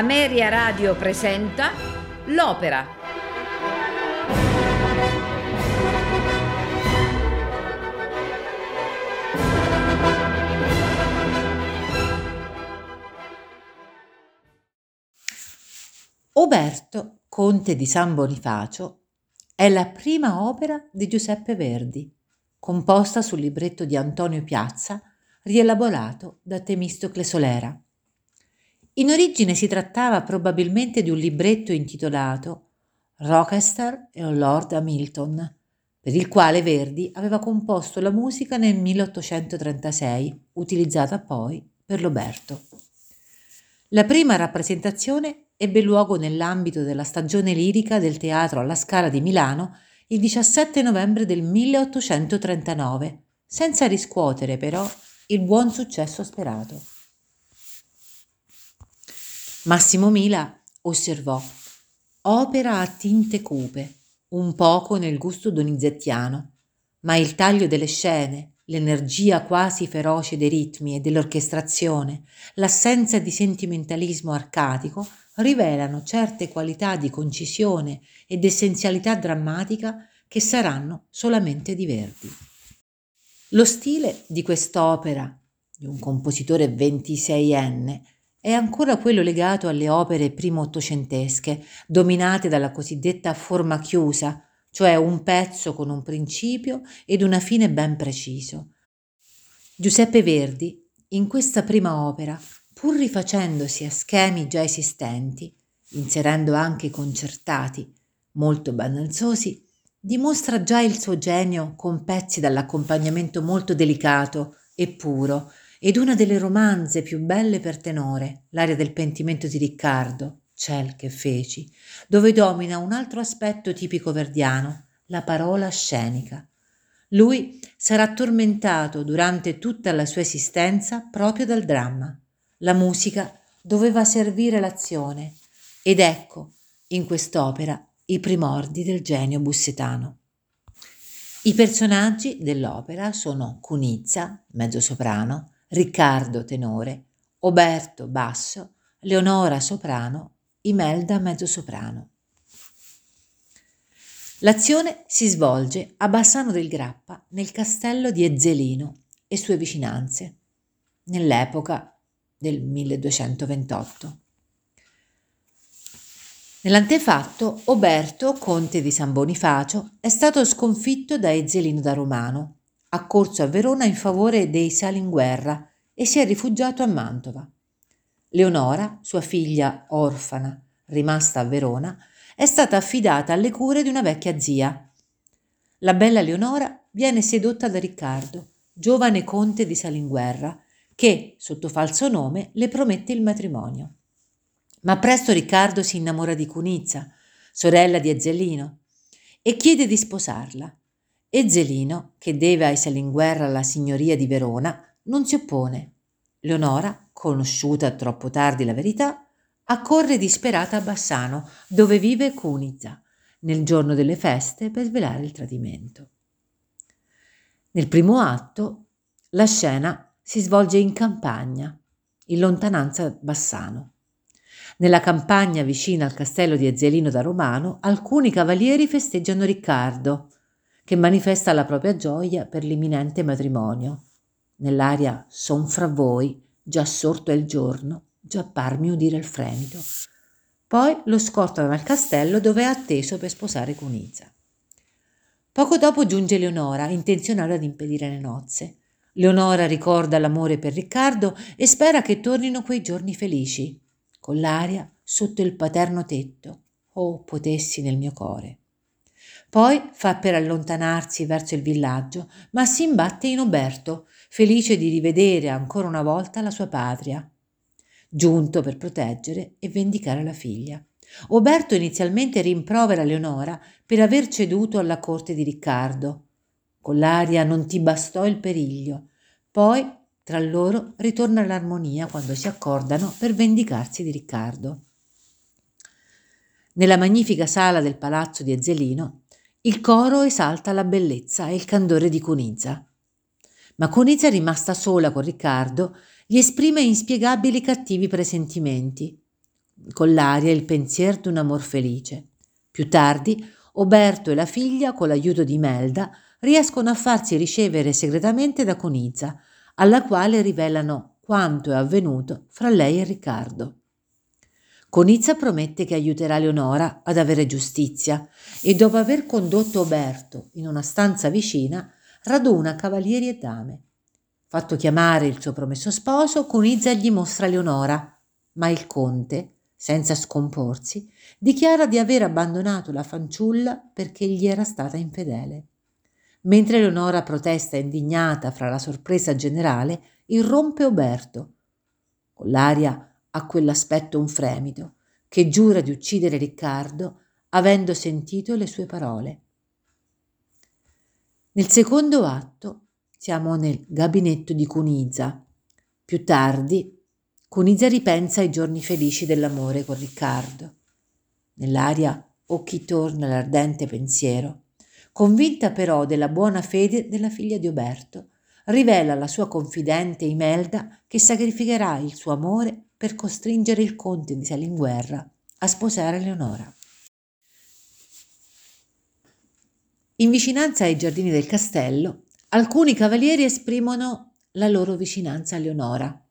Ameria Radio presenta L'Opera. Oberto, conte di San Bonifacio, è la prima opera di Giuseppe Verdi, composta sul libretto di Antonio Piazza, rielaborato da Temistocle Solera. In origine si trattava probabilmente di un libretto intitolato Rochester e Lord Hamilton, per il quale Verdi aveva composto la musica nel 1836, utilizzata poi per l'Oberto. La prima rappresentazione ebbe luogo nell'ambito della stagione lirica del Teatro alla Scala di Milano il 17 novembre del 1839, senza riscuotere però il buon successo sperato. Massimo Mila osservò opera a tinte cupe, un poco nel gusto donizettiano, ma il taglio delle scene, l'energia quasi feroce dei ritmi e dell'orchestrazione, l'assenza di sentimentalismo arcadico rivelano certe qualità di concisione ed essenzialità drammatica che saranno solamente di Verdi. Lo stile di quest'opera, di un compositore 26enne, è ancora quello legato alle opere primo ottocentesche, dominate dalla cosiddetta forma chiusa, cioè un pezzo con un principio ed una fine ben preciso. Giuseppe Verdi, in questa prima opera, pur rifacendosi a schemi già esistenti, inserendo anche concertati molto banalzosi, dimostra già il suo genio con pezzi dall'accompagnamento molto delicato e puro, ed una delle romanze più belle per tenore, l'aria del pentimento di Riccardo, Ciel che feci, dove domina un altro aspetto tipico verdiano, la parola scenica. Lui sarà tormentato durante tutta la sua esistenza proprio dal dramma. La musica doveva servire l'azione ed ecco, in quest'opera, i primordi del genio bussetano. I personaggi dell'opera sono Cunizza, mezzosoprano, Riccardo, tenore, Oberto, basso, Leonora, soprano, Imelda, mezzosoprano. L'azione si svolge a Bassano del Grappa, nel castello di Ezzelino e sue vicinanze, nell'epoca del 1228. Nell'antefatto, Oberto, conte di San Bonifacio, è stato sconfitto da Ezzelino da Romano, accorso a Verona in favore dei Salinguerra e si è rifugiato a Mantova. Leonora, sua figlia orfana, rimasta a Verona, è stata affidata alle cure di una vecchia zia. La bella Leonora viene sedotta da Riccardo, giovane conte di Salinguerra, che, sotto falso nome, le promette il matrimonio. Ma presto Riccardo si innamora di Cunizza, sorella di Ezzelino, e chiede di sposarla. Ezzelino, che deve ai Salinguerra la signoria di Verona, non si oppone. Leonora, conosciuta troppo tardi la verità, accorre disperata a Bassano, dove vive Cunizza, nel giorno delle feste per svelare il tradimento. Nel primo atto, la scena si svolge in campagna, in lontananza Bassano. Nella campagna vicina al castello di Ezzelino da Romano, alcuni cavalieri festeggiano Riccardo, che manifesta la propria gioia per l'imminente matrimonio. Nell'aria son fra voi, già sorto è il giorno, già parmi udire il fremito. Poi lo scortano al castello dove è atteso per sposare Cunizza. Poco dopo giunge Leonora, intenzionata ad impedire le nozze. Leonora ricorda l'amore per Riccardo e spera che tornino quei giorni felici, con l'aria sotto il paterno tetto. Oh, potessi nel mio cuore. Poi fa per allontanarsi verso il villaggio, ma si imbatte in Oberto, felice di rivedere ancora una volta la sua patria, giunto per proteggere e vendicare la figlia. Oberto inizialmente rimprovera Leonora per aver ceduto alla corte di Riccardo, con l'aria non ti bastò il periglio. Poi tra loro ritorna l'armonia quando si accordano per vendicarsi di Riccardo. Nella magnifica sala del palazzo di Ezzelino, il coro esalta la bellezza e il candore di Cunizza. Ma Cunizza, rimasta sola con Riccardo, gli esprime inspiegabili cattivi presentimenti. con l'aria il pensiero d'un amor felice. Più tardi, Oberto e la figlia, con l'aiuto di Melda, riescono a farsi ricevere segretamente da Conizza, alla quale rivelano quanto è avvenuto fra lei e Riccardo. Conizza promette che aiuterà Leonora ad avere giustizia e dopo aver condotto Oberto in una stanza vicina, raduna cavalieri e dame. Fatto chiamare il suo promesso sposo, Conizza gli mostra Leonora, ma il conte, senza scomporsi, dichiara di aver abbandonato la fanciulla perché gli era stata infedele. Mentre Leonora protesta indignata fra la sorpresa generale, irrompe Oberto. Con l'aria a quell'aspetto un fremito, che giura di uccidere Riccardo avendo sentito le sue parole. Nel secondo atto siamo nel gabinetto di Cunizza. Più tardi Cunizza ripensa ai giorni felici dell'amore con Riccardo. Nell'aria occhi torna l'ardente pensiero. Convinta però della buona fede della figlia di Oberto, rivela alla sua confidente Imelda che sacrificherà il suo amore per costringere il conte di Salinguerra a sposare Leonora. In vicinanza ai giardini del castello, alcuni cavalieri esprimono la loro vicinanza a Leonora.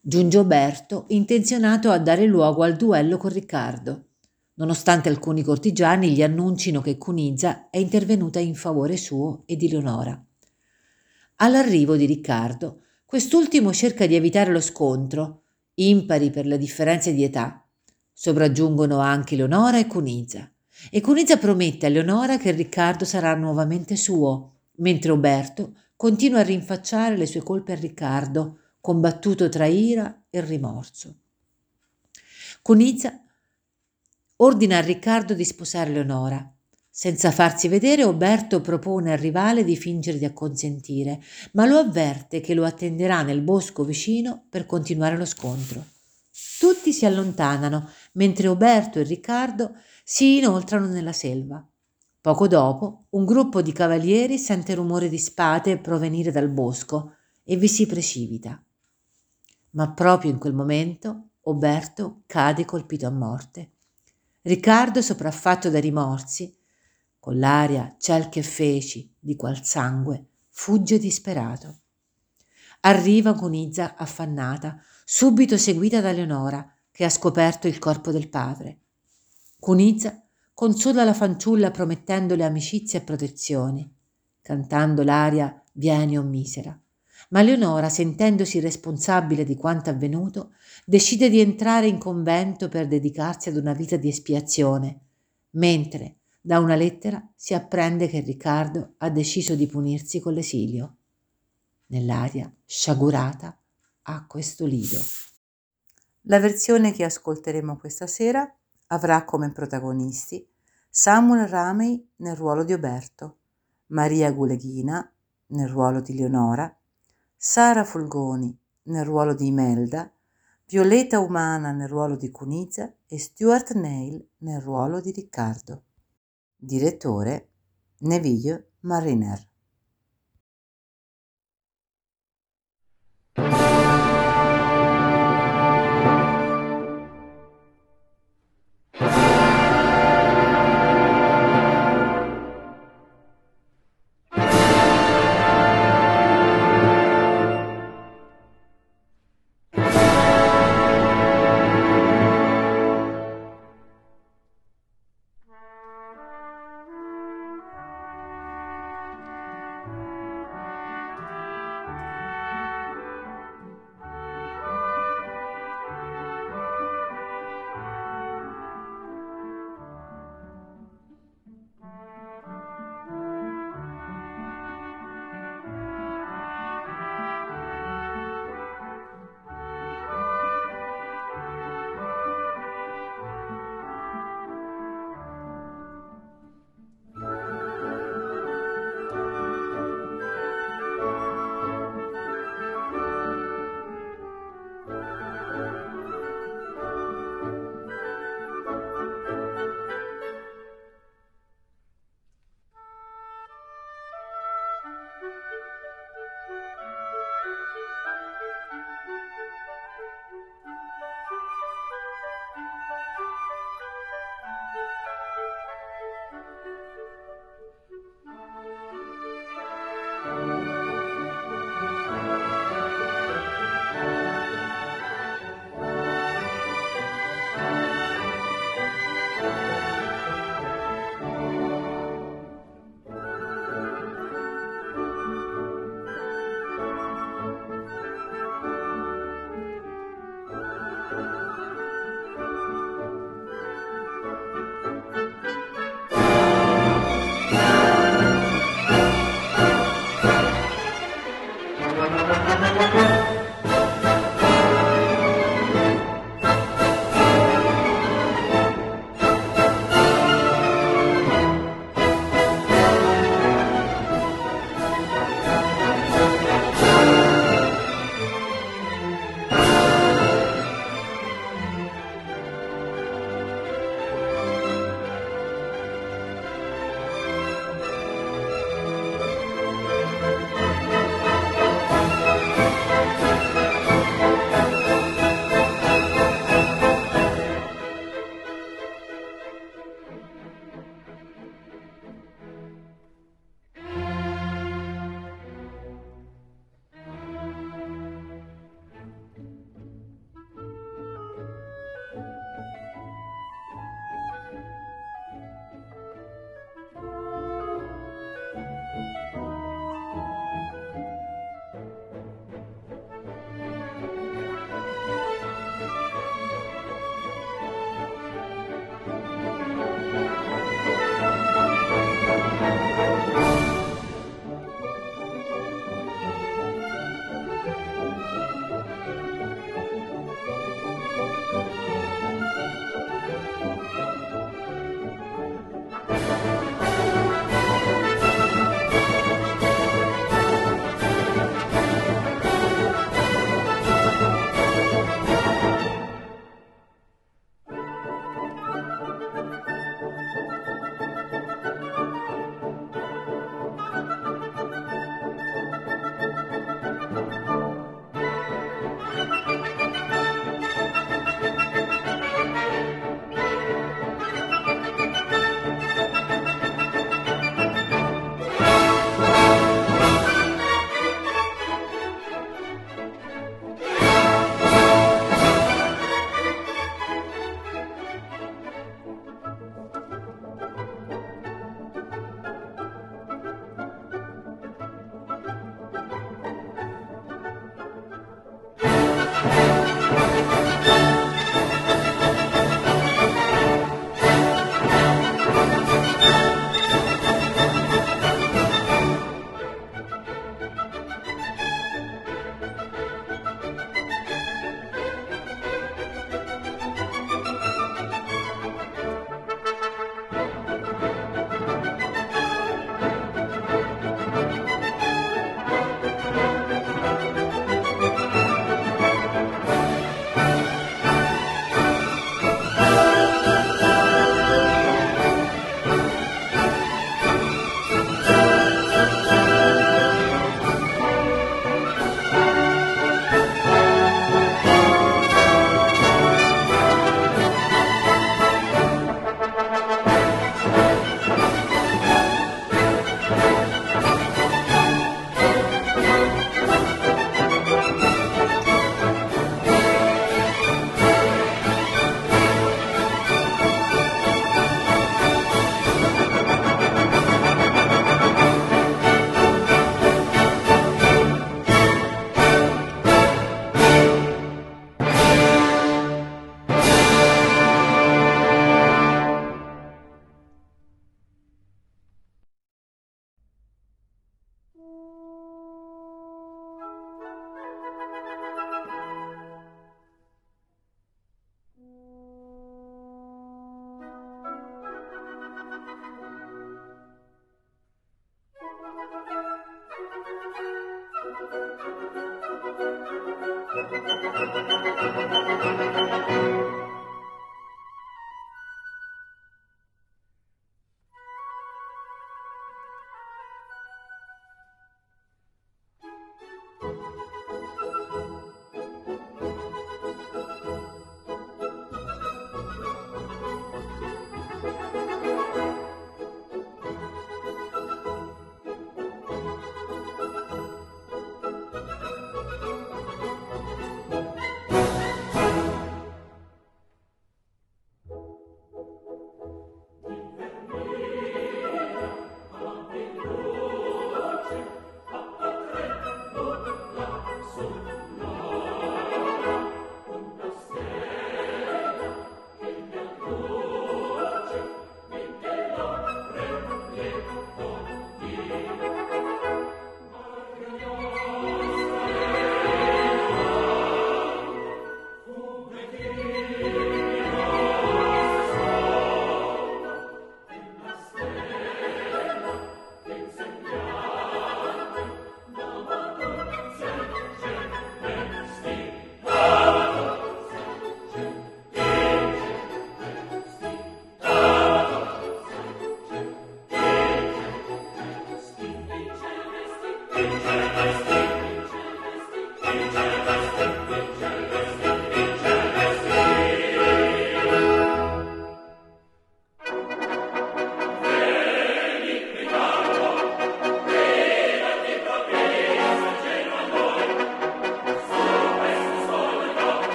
Giunge Oberto, intenzionato a dare luogo al duello con Riccardo, nonostante alcuni cortigiani gli annuncino che Cunizza è intervenuta in favore suo e di Leonora. All'arrivo di Riccardo, quest'ultimo cerca di evitare lo scontro, impari per le differenze di età. Sopraggiungono anche Leonora e Cunizza. E Cunizza promette a Leonora che Riccardo sarà nuovamente suo, mentre Oberto continua a rinfacciare le sue colpe a Riccardo, combattuto tra ira e rimorso. Cunizza ordina a Riccardo di sposare Leonora. Senza farsi vedere, Oberto propone al rivale di fingere di acconsentire, ma lo avverte che lo attenderà nel bosco vicino per continuare lo scontro. Tutti si allontanano, mentre Oberto e Riccardo si inoltrano nella selva. Poco dopo, un gruppo di cavalieri sente rumore di spade provenire dal bosco e vi si precipita. Ma proprio in quel momento Oberto cade colpito a morte. Riccardo, sopraffatto dai rimorsi, con l'aria celche e feci di qual sangue, fugge disperato. Arriva Gunizza affannata, subito seguita da Leonora, che ha scoperto il corpo del padre. Cunizza consola la fanciulla promettendole amicizia e protezione, cantando l'aria Vieni o misera. Ma Leonora, sentendosi responsabile di quanto avvenuto, decide di entrare in convento per dedicarsi ad una vita di espiazione, mentre, da una lettera si apprende che Riccardo ha deciso di punirsi con l'esilio. Nell'aria, sciagurata, ha questo lido. La versione che ascolteremo questa sera avrà come protagonisti Samuel Ramey nel ruolo di Oberto, Maria Guleghina nel ruolo di Leonora, Sara Fulgoni nel ruolo di Imelda, Violeta Umana nel ruolo di Cunizia e Stuart Neil nel ruolo di Riccardo. Direttore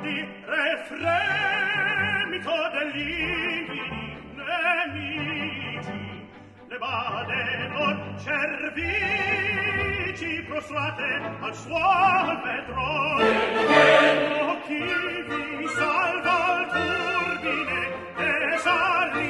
ricordi refremico dell'inquini nemici. Le bade non cervici prostrate al suo vetrone o chi vi salva al turbine e salì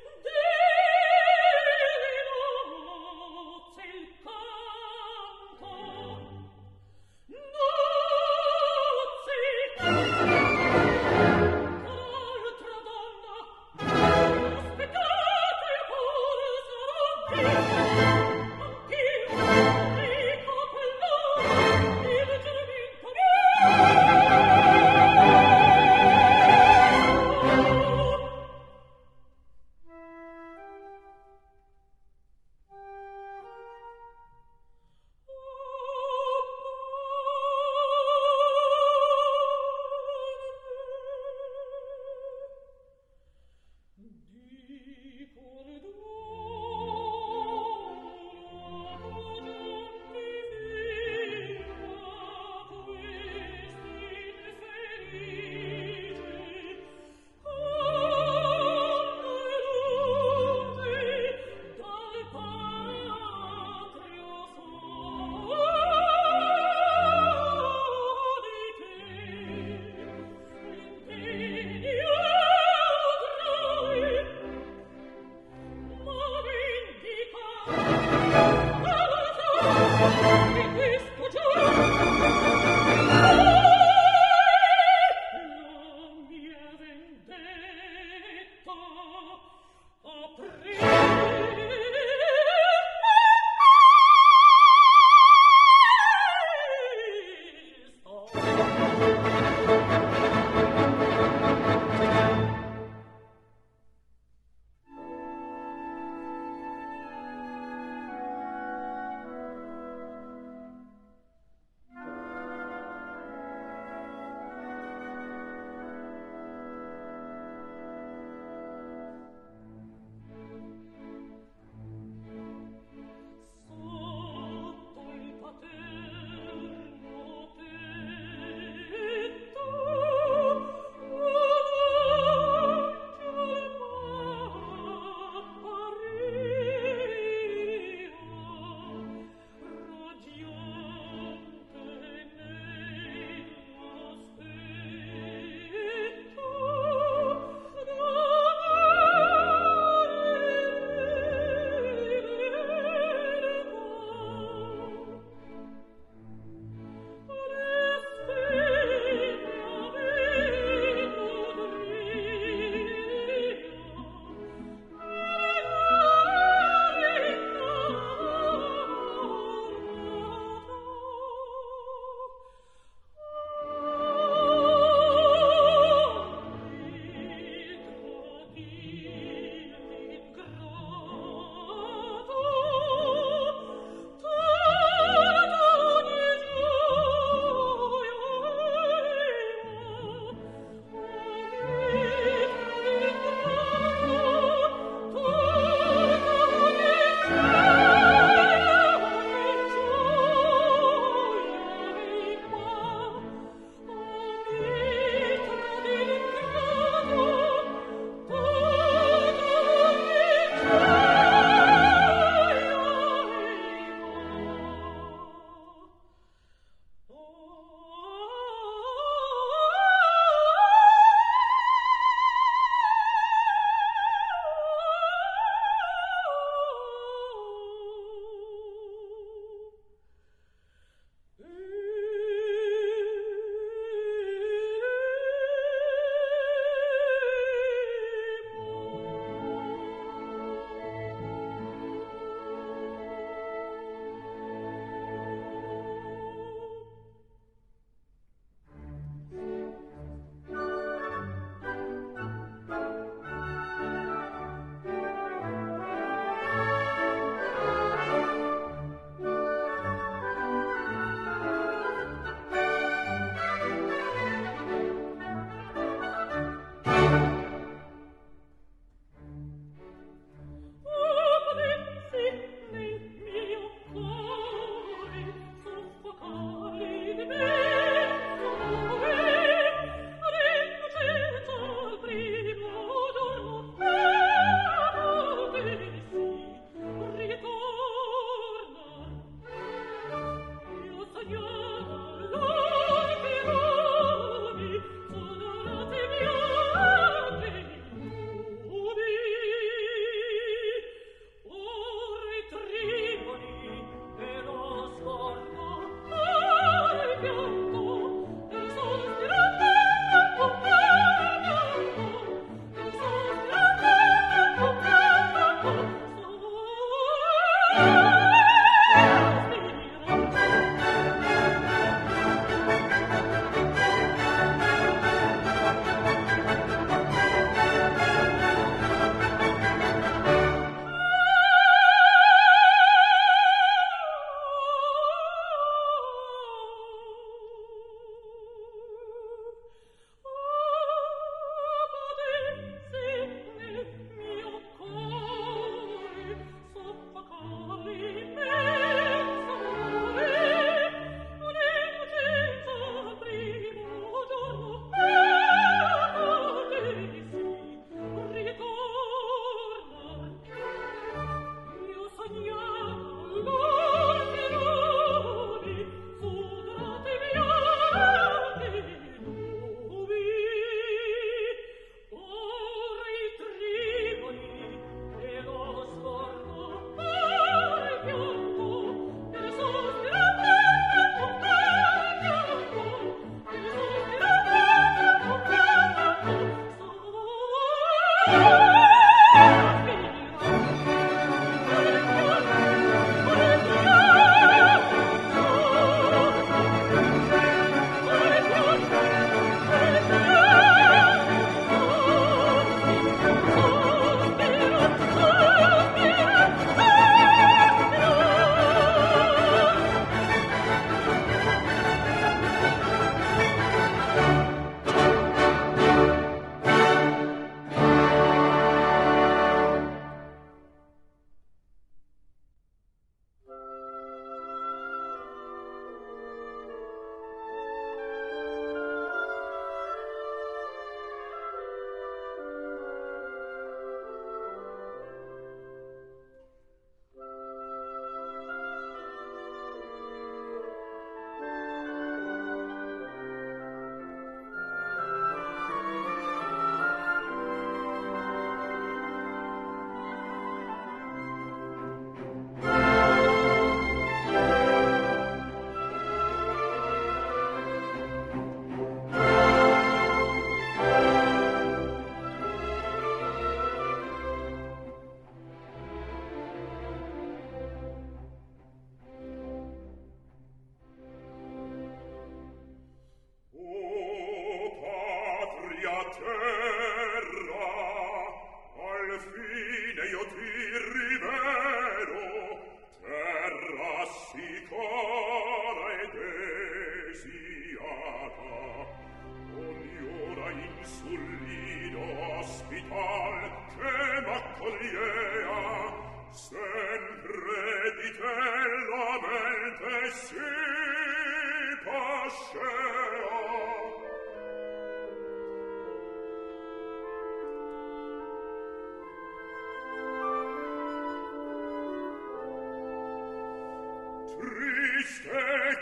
Triste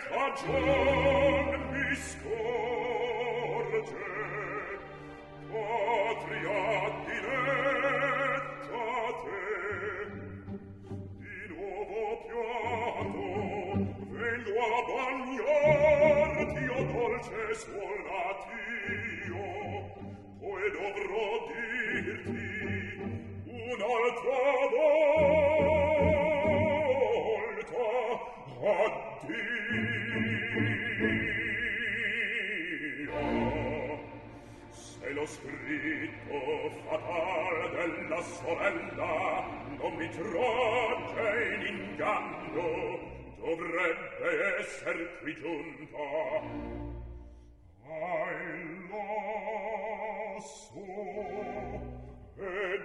cagione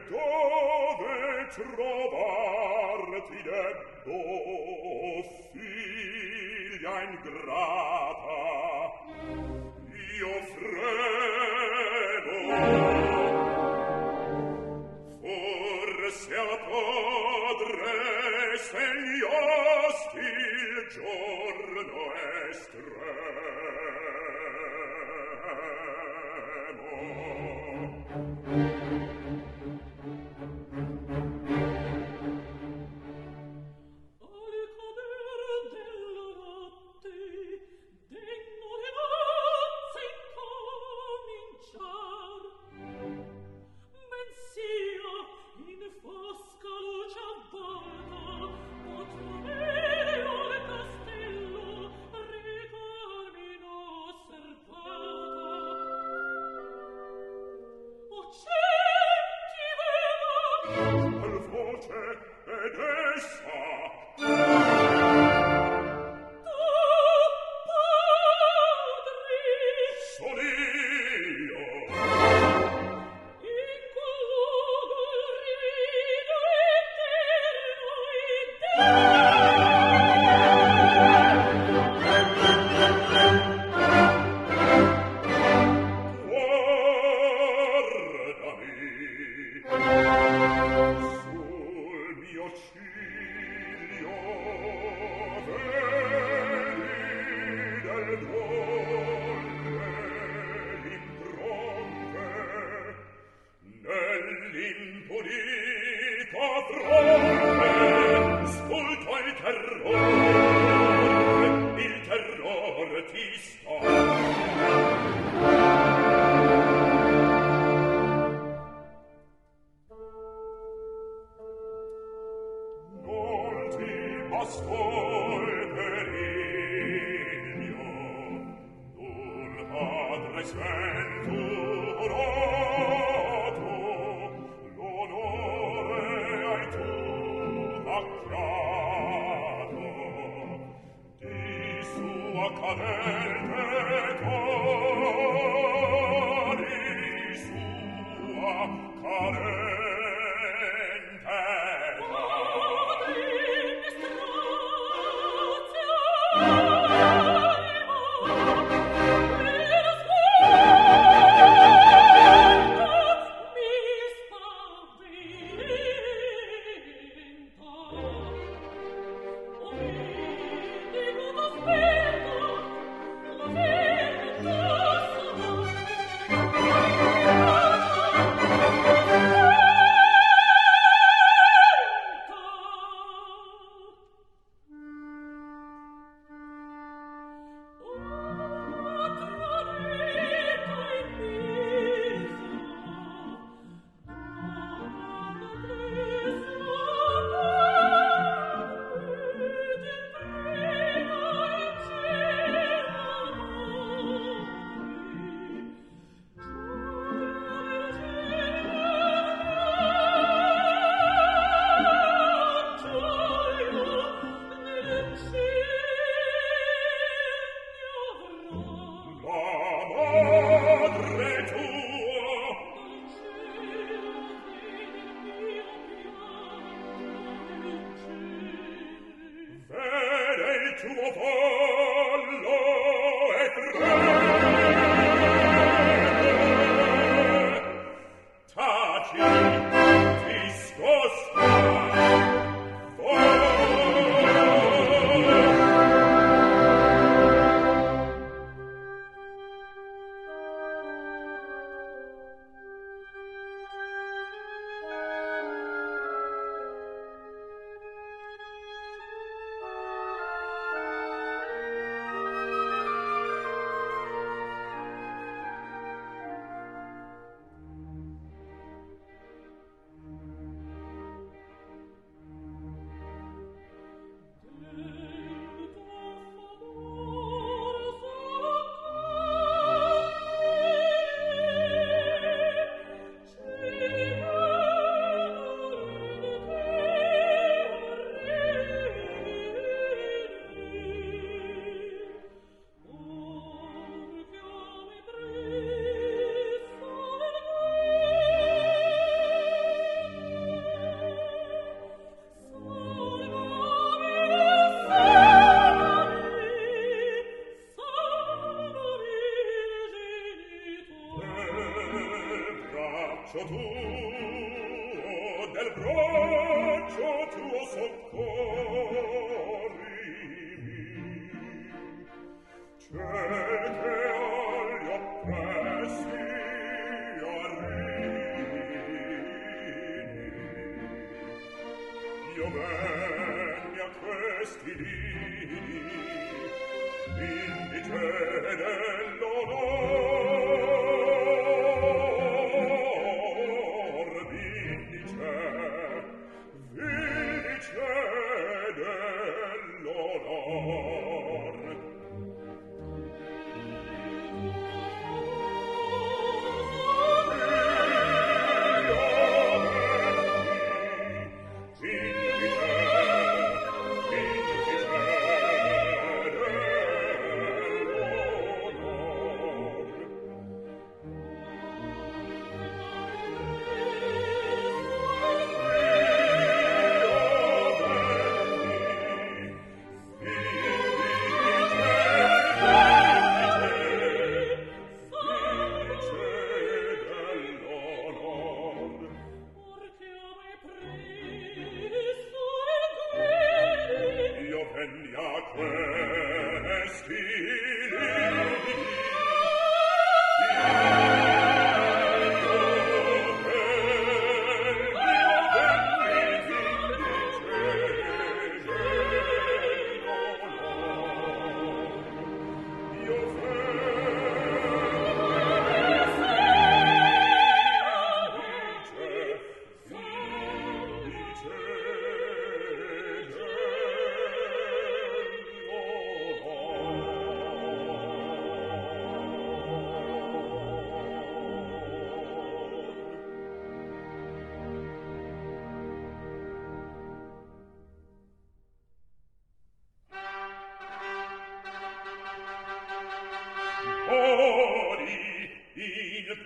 dove trovarti debbo figlia ingrata io fremo forse al padre se gli il giorno estremo.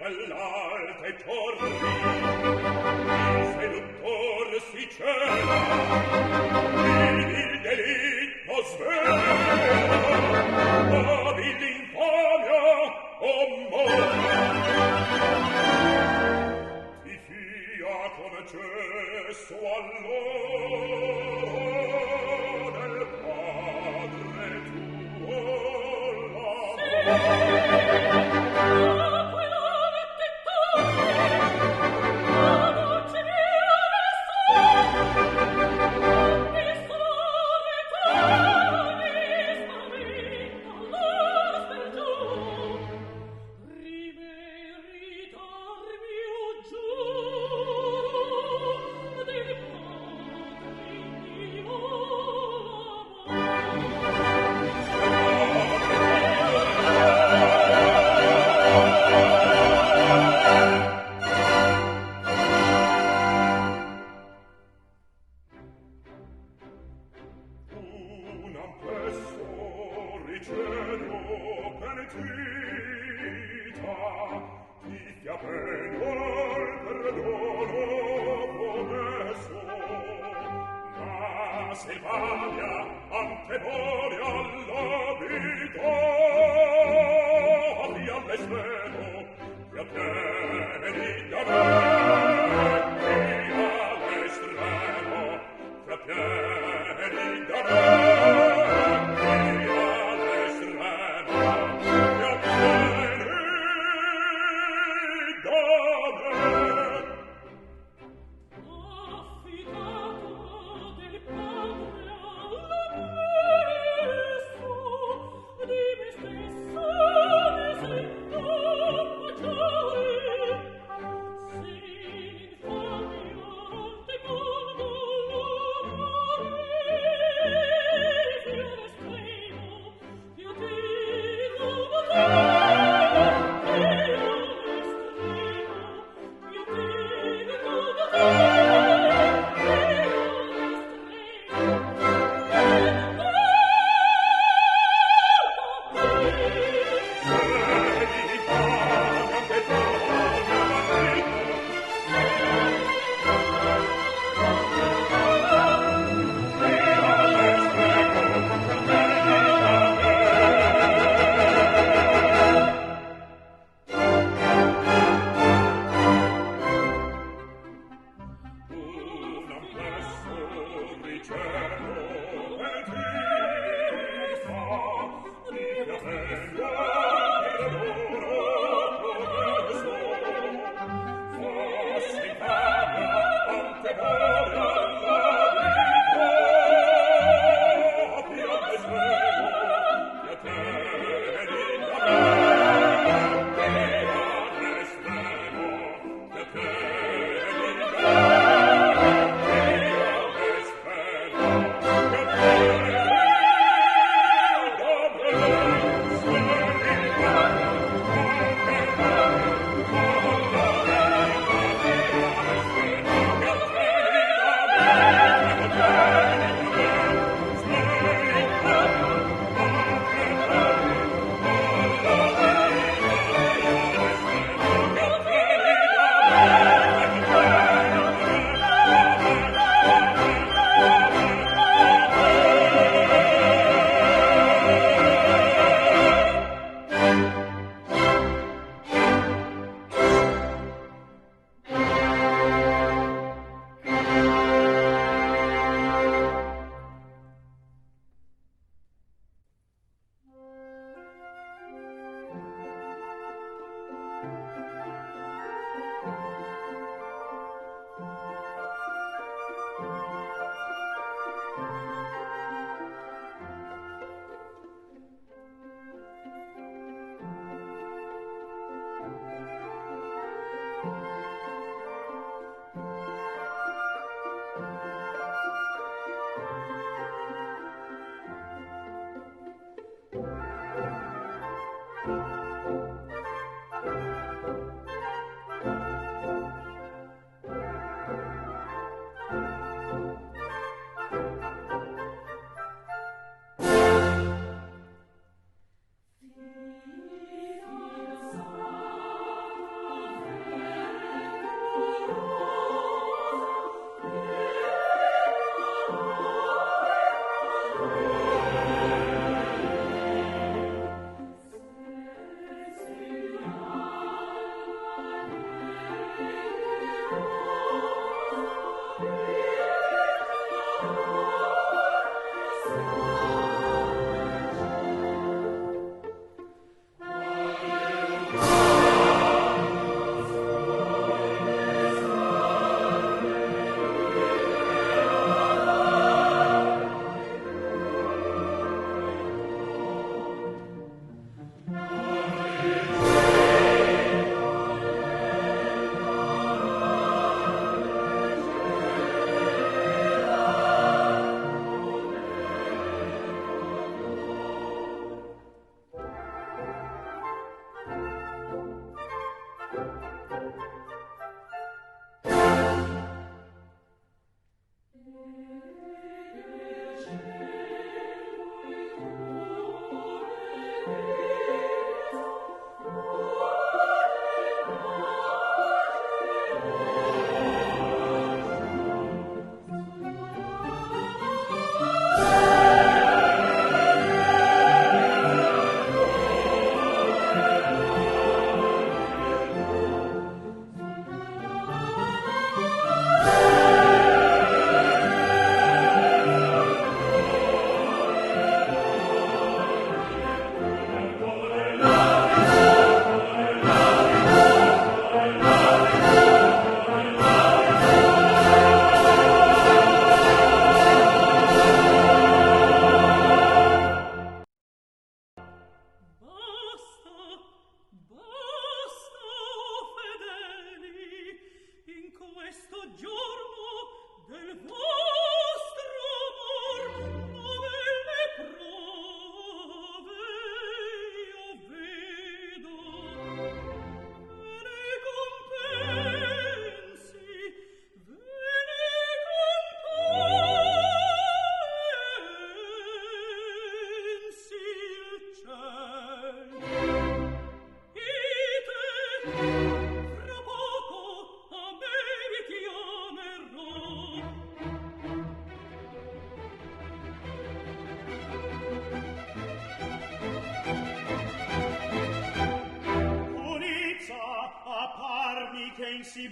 all'alte torri il seduttor si cela il delitto svela.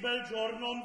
bel giorno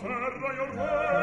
terra io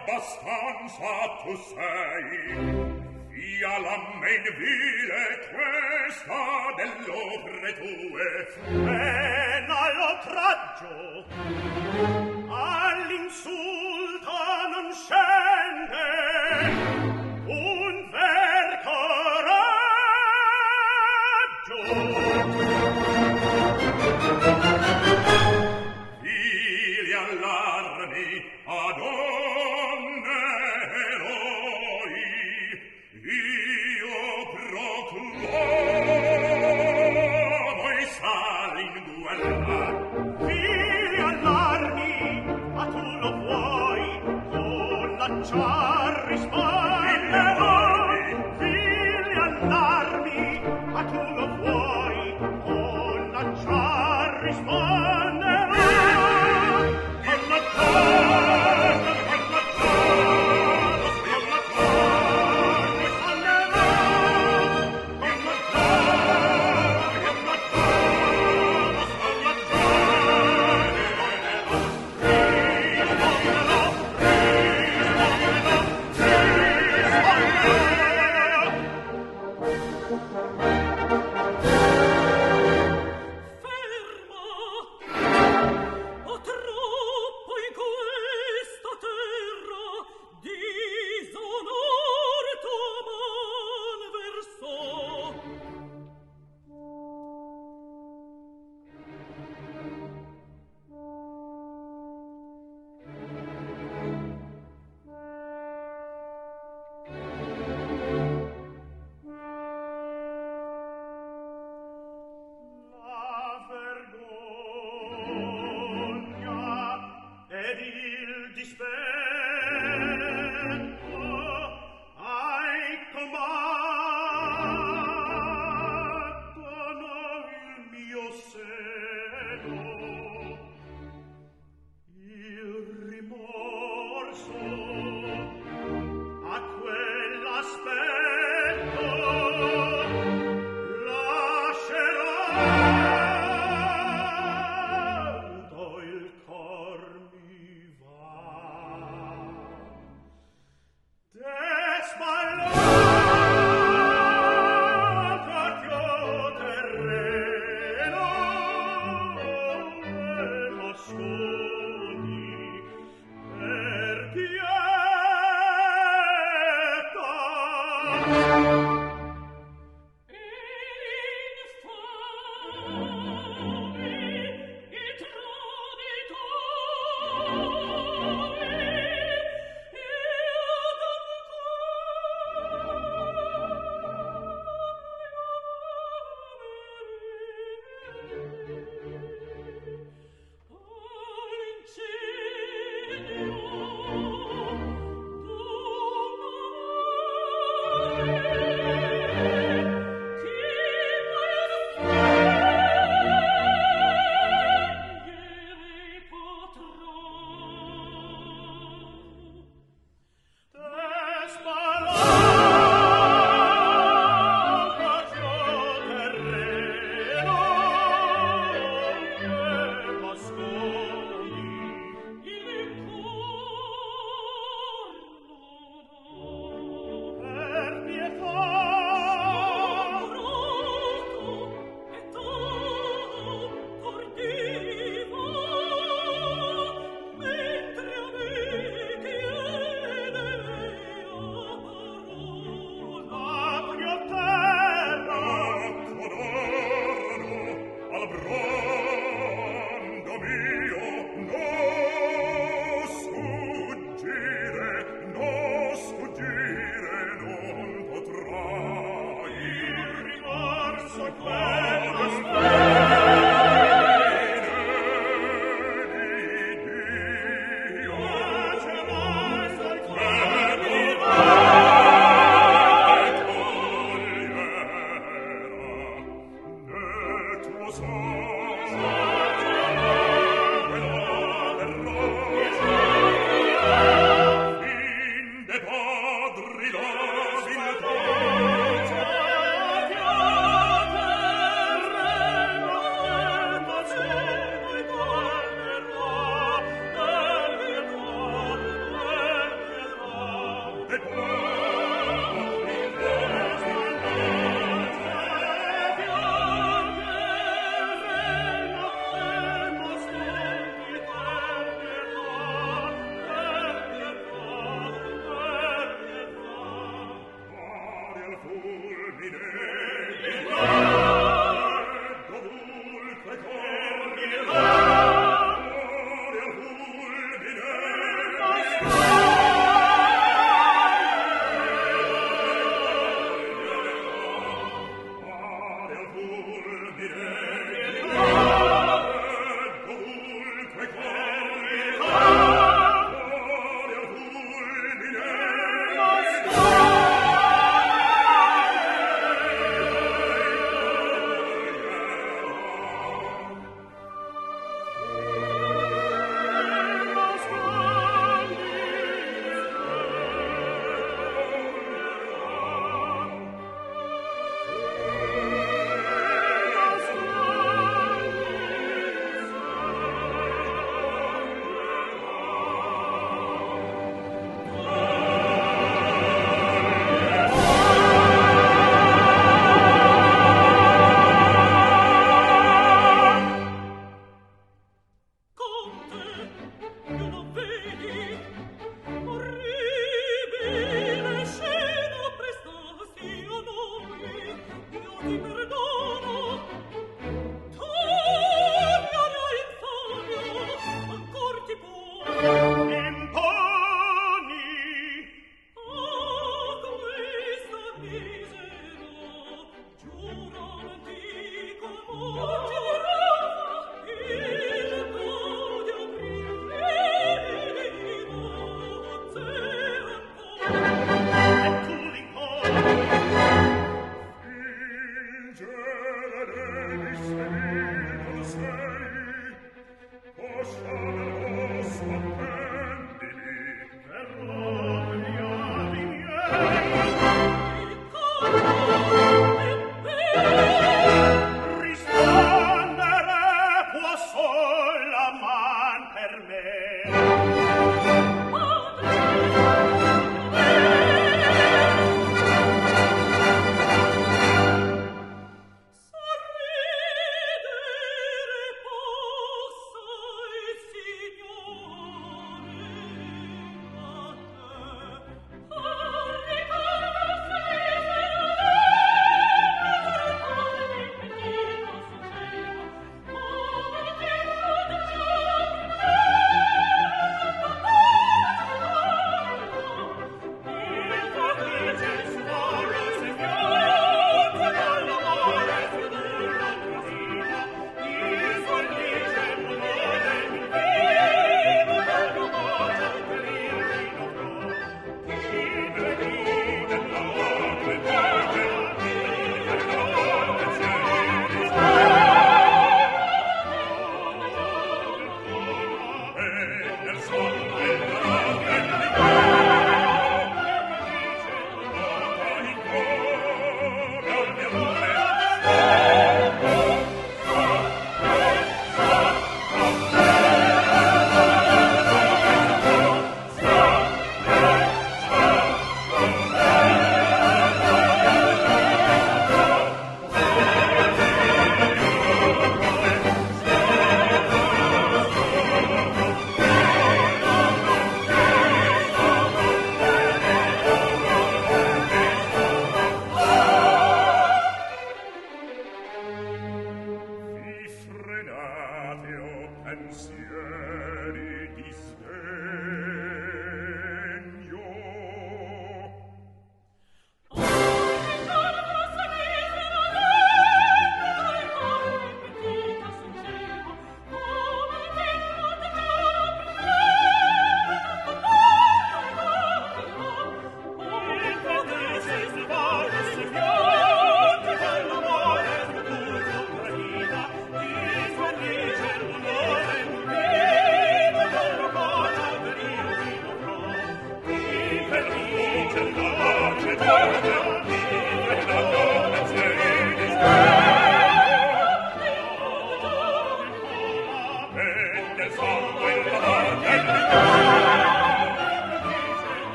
abbastanza tu sei. Via la men vile questa dell'opre tue. E all'oltraggio all'insulta non scegli